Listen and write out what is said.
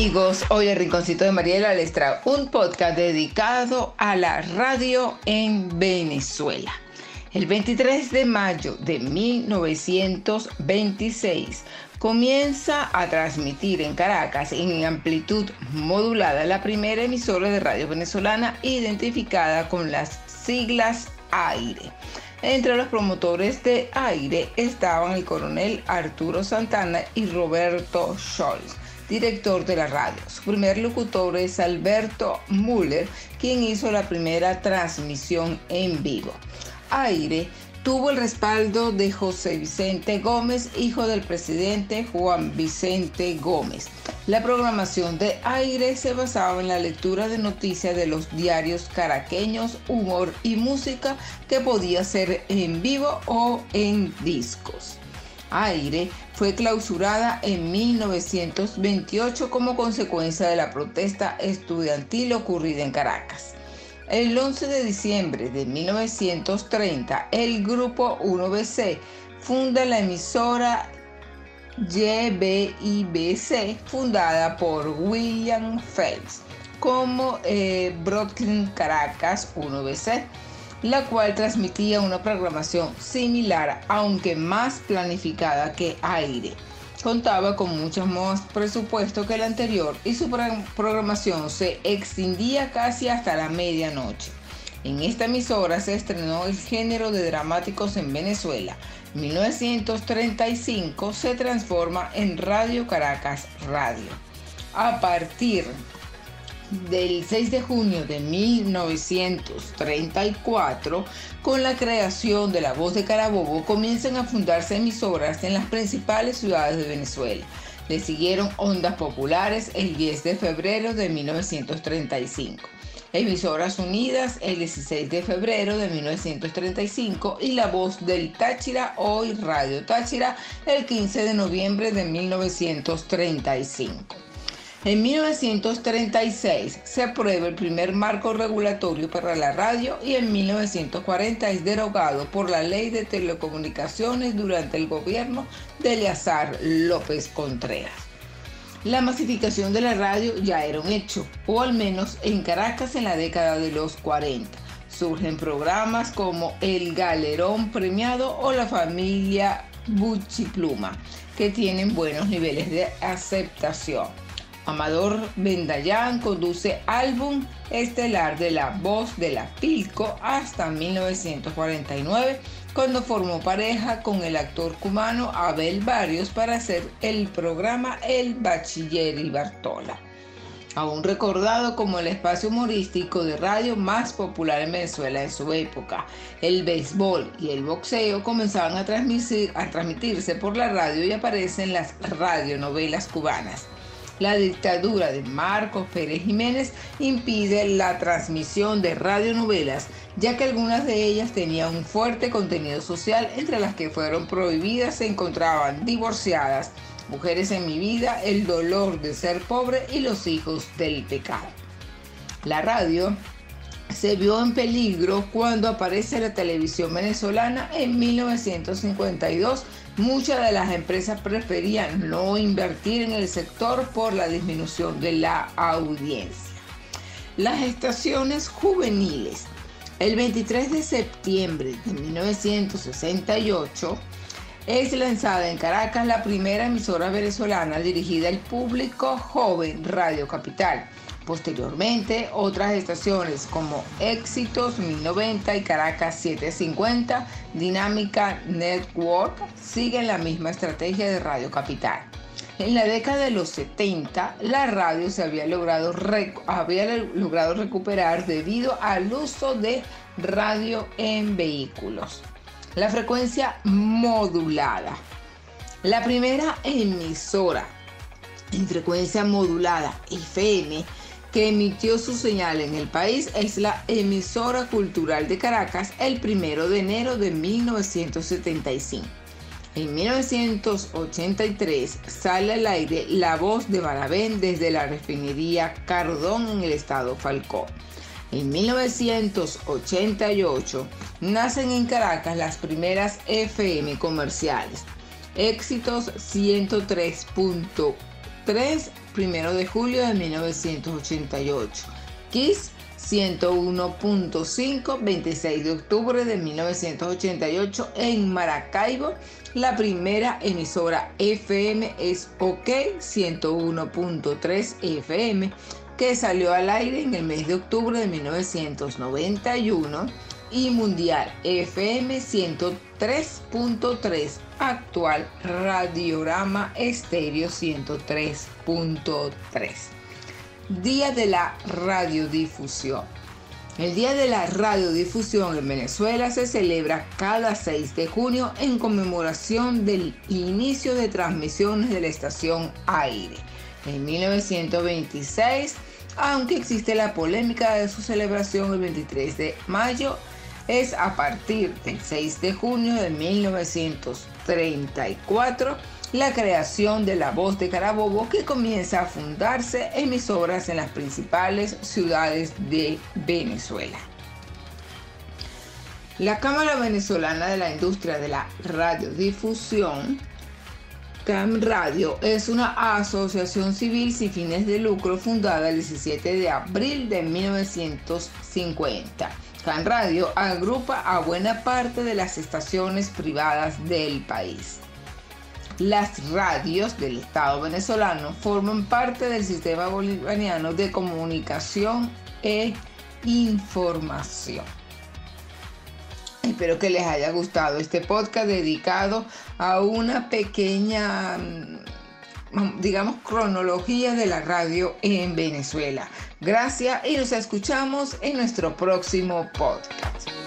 amigos, hoy el Rinconcito de Mariela les trae un podcast dedicado a la radio en Venezuela. El 23 de mayo de 1926 comienza a transmitir en Caracas en amplitud modulada la primera emisora de radio venezolana identificada con las siglas AIRE. Entre los promotores de AIRE estaban el coronel Arturo Santana y Roberto Scholz director de la radio. Su primer locutor es Alberto Müller, quien hizo la primera transmisión en vivo. Aire tuvo el respaldo de José Vicente Gómez, hijo del presidente Juan Vicente Gómez. La programación de aire se basaba en la lectura de noticias de los diarios caraqueños, humor y música que podía ser en vivo o en discos. Aire fue clausurada en 1928 como consecuencia de la protesta estudiantil ocurrida en Caracas. El 11 de diciembre de 1930, el grupo 1BC funda la emisora YBIBC, fundada por William Phelps, como eh, Brooklyn Caracas 1BC, la cual transmitía una programación similar, aunque más planificada que aire contaba con mucho más presupuesto que el anterior y su programación se extendía casi hasta la medianoche. En esta emisora se estrenó el género de dramáticos en Venezuela. En 1935 se transforma en Radio Caracas Radio. A partir del 6 de junio de 1934, con la creación de La Voz de Carabobo, comienzan a fundarse emisoras en las principales ciudades de Venezuela. Le siguieron Ondas Populares el 10 de febrero de 1935. Emisoras Unidas el 16 de febrero de 1935 y La Voz del Táchira, hoy Radio Táchira, el 15 de noviembre de 1935. En 1936 se aprueba el primer marco regulatorio para la radio y en 1940 es derogado por la Ley de Telecomunicaciones durante el gobierno de Eleazar López Contreras. La masificación de la radio ya era un hecho, o al menos en Caracas en la década de los 40. Surgen programas como El Galerón Premiado o La Familia Bucci-Pluma, que tienen buenos niveles de aceptación. Amador Bendayán conduce álbum estelar de la voz de la Pilco hasta 1949, cuando formó pareja con el actor cubano Abel Barrios para hacer el programa El Bachiller y Bartola. Aún recordado como el espacio humorístico de radio más popular en Venezuela en su época, el béisbol y el boxeo comenzaban a, a transmitirse por la radio y aparecen las radionovelas cubanas. La dictadura de Marcos Pérez Jiménez impide la transmisión de radionovelas, ya que algunas de ellas tenían un fuerte contenido social, entre las que fueron prohibidas se encontraban divorciadas, mujeres en mi vida, el dolor de ser pobre y los hijos del pecado. La radio se vio en peligro cuando aparece la televisión venezolana en 1952 Muchas de las empresas preferían no invertir en el sector por la disminución de la audiencia. Las estaciones juveniles. El 23 de septiembre de 1968 es lanzada en Caracas la primera emisora venezolana dirigida al público joven Radio Capital Posteriormente, otras estaciones como Éxitos 1090 y Caracas 750, Dinámica Network, siguen la misma estrategia de Radio Capital. En la década de los 70, la radio se había logrado, había logrado recuperar debido al uso de radio en vehículos. La frecuencia modulada. La primera emisora en frecuencia modulada FM que emitió su señal en el país es la emisora cultural de Caracas el primero de enero de 1975. En 1983 sale al aire La Voz de Barabén desde la refinería Cardón en el estado Falcón. En 1988 nacen en Caracas las primeras FM comerciales. Éxitos 103.3 1 de julio de 1988. Kiss 101.5, 26 de octubre de 1988 en Maracaibo. La primera emisora FM es OK 101.3 FM que salió al aire en el mes de octubre de 1991 y Mundial FM 103.3 actual Radiorama Estéreo 103.3 Día de la Radiodifusión. El Día de la Radiodifusión en Venezuela se celebra cada 6 de junio en conmemoración del inicio de transmisiones de la estación Aire. En 1926, aunque existe la polémica de su celebración el 23 de mayo, es a partir del 6 de junio de 1934 la creación de La Voz de Carabobo que comienza a fundarse emisoras en las principales ciudades de Venezuela. La Cámara Venezolana de la Industria de la Radiodifusión, CAM Radio, es una asociación civil sin fines de lucro fundada el 17 de abril de 1950. CAM Radio agrupa a buena parte de las estaciones privadas del país. Las radios del Estado venezolano forman parte del sistema bolivariano de comunicación e información. Espero que les haya gustado este podcast dedicado a una pequeña, mm, digamos, cronología de la radio en Venezuela. Gracias y nos escuchamos en nuestro próximo podcast.